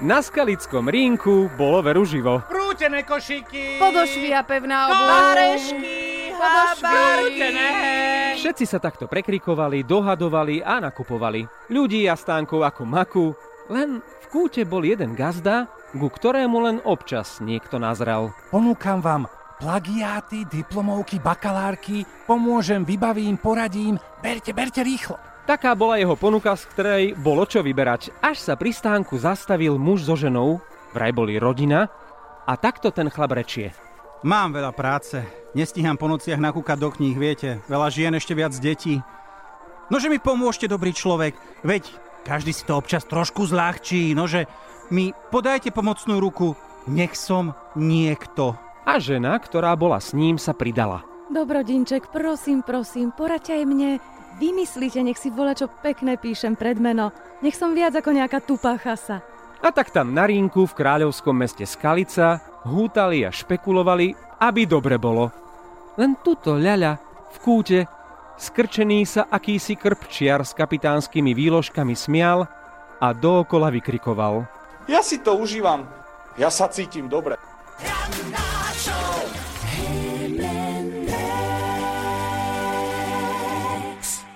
Na skalickom rínku bolo veru živo. Prútené košiky. Podošvy a pevná obuv. Párešky. Podošvy. Všetci sa takto prekrikovali, dohadovali a nakupovali. Ľudí a stánkov ako maku. Len v kúte bol jeden gazda, ku ktorému len občas niekto nazrel. Ponúkam vám plagiáty, diplomovky, bakalárky, pomôžem, vybavím, poradím. Berte, berte rýchlo. Taká bola jeho ponuka, z ktorej bolo čo vyberať. Až sa pri stánku zastavil muž so ženou, vraj boli rodina, a takto ten chlap rečie. Mám veľa práce. Nestíham po nociach nakúkať do kníh, viete. Veľa žien, ešte viac detí. Nože mi pomôžte, dobrý človek. Veď každý si to občas trošku zľahčí. Nože mi podajte pomocnú ruku. Nech som niekto. A žena, ktorá bola s ním, sa pridala. Dobrodinček, prosím, prosím, poraďte aj mne. Vymyslíte, nech si vola, čo pekné píšem pred meno. Nech som viac ako nejaká tupá chasa. A tak tam na rínku v kráľovskom meste Skalica hútali a špekulovali, aby dobre bolo. Len tuto ľaľa v kúte skrčený sa akýsi krpčiar s kapitánskymi výložkami smial a dookola vykrikoval. Ja si to užívam. Ja sa cítim dobre. Ranná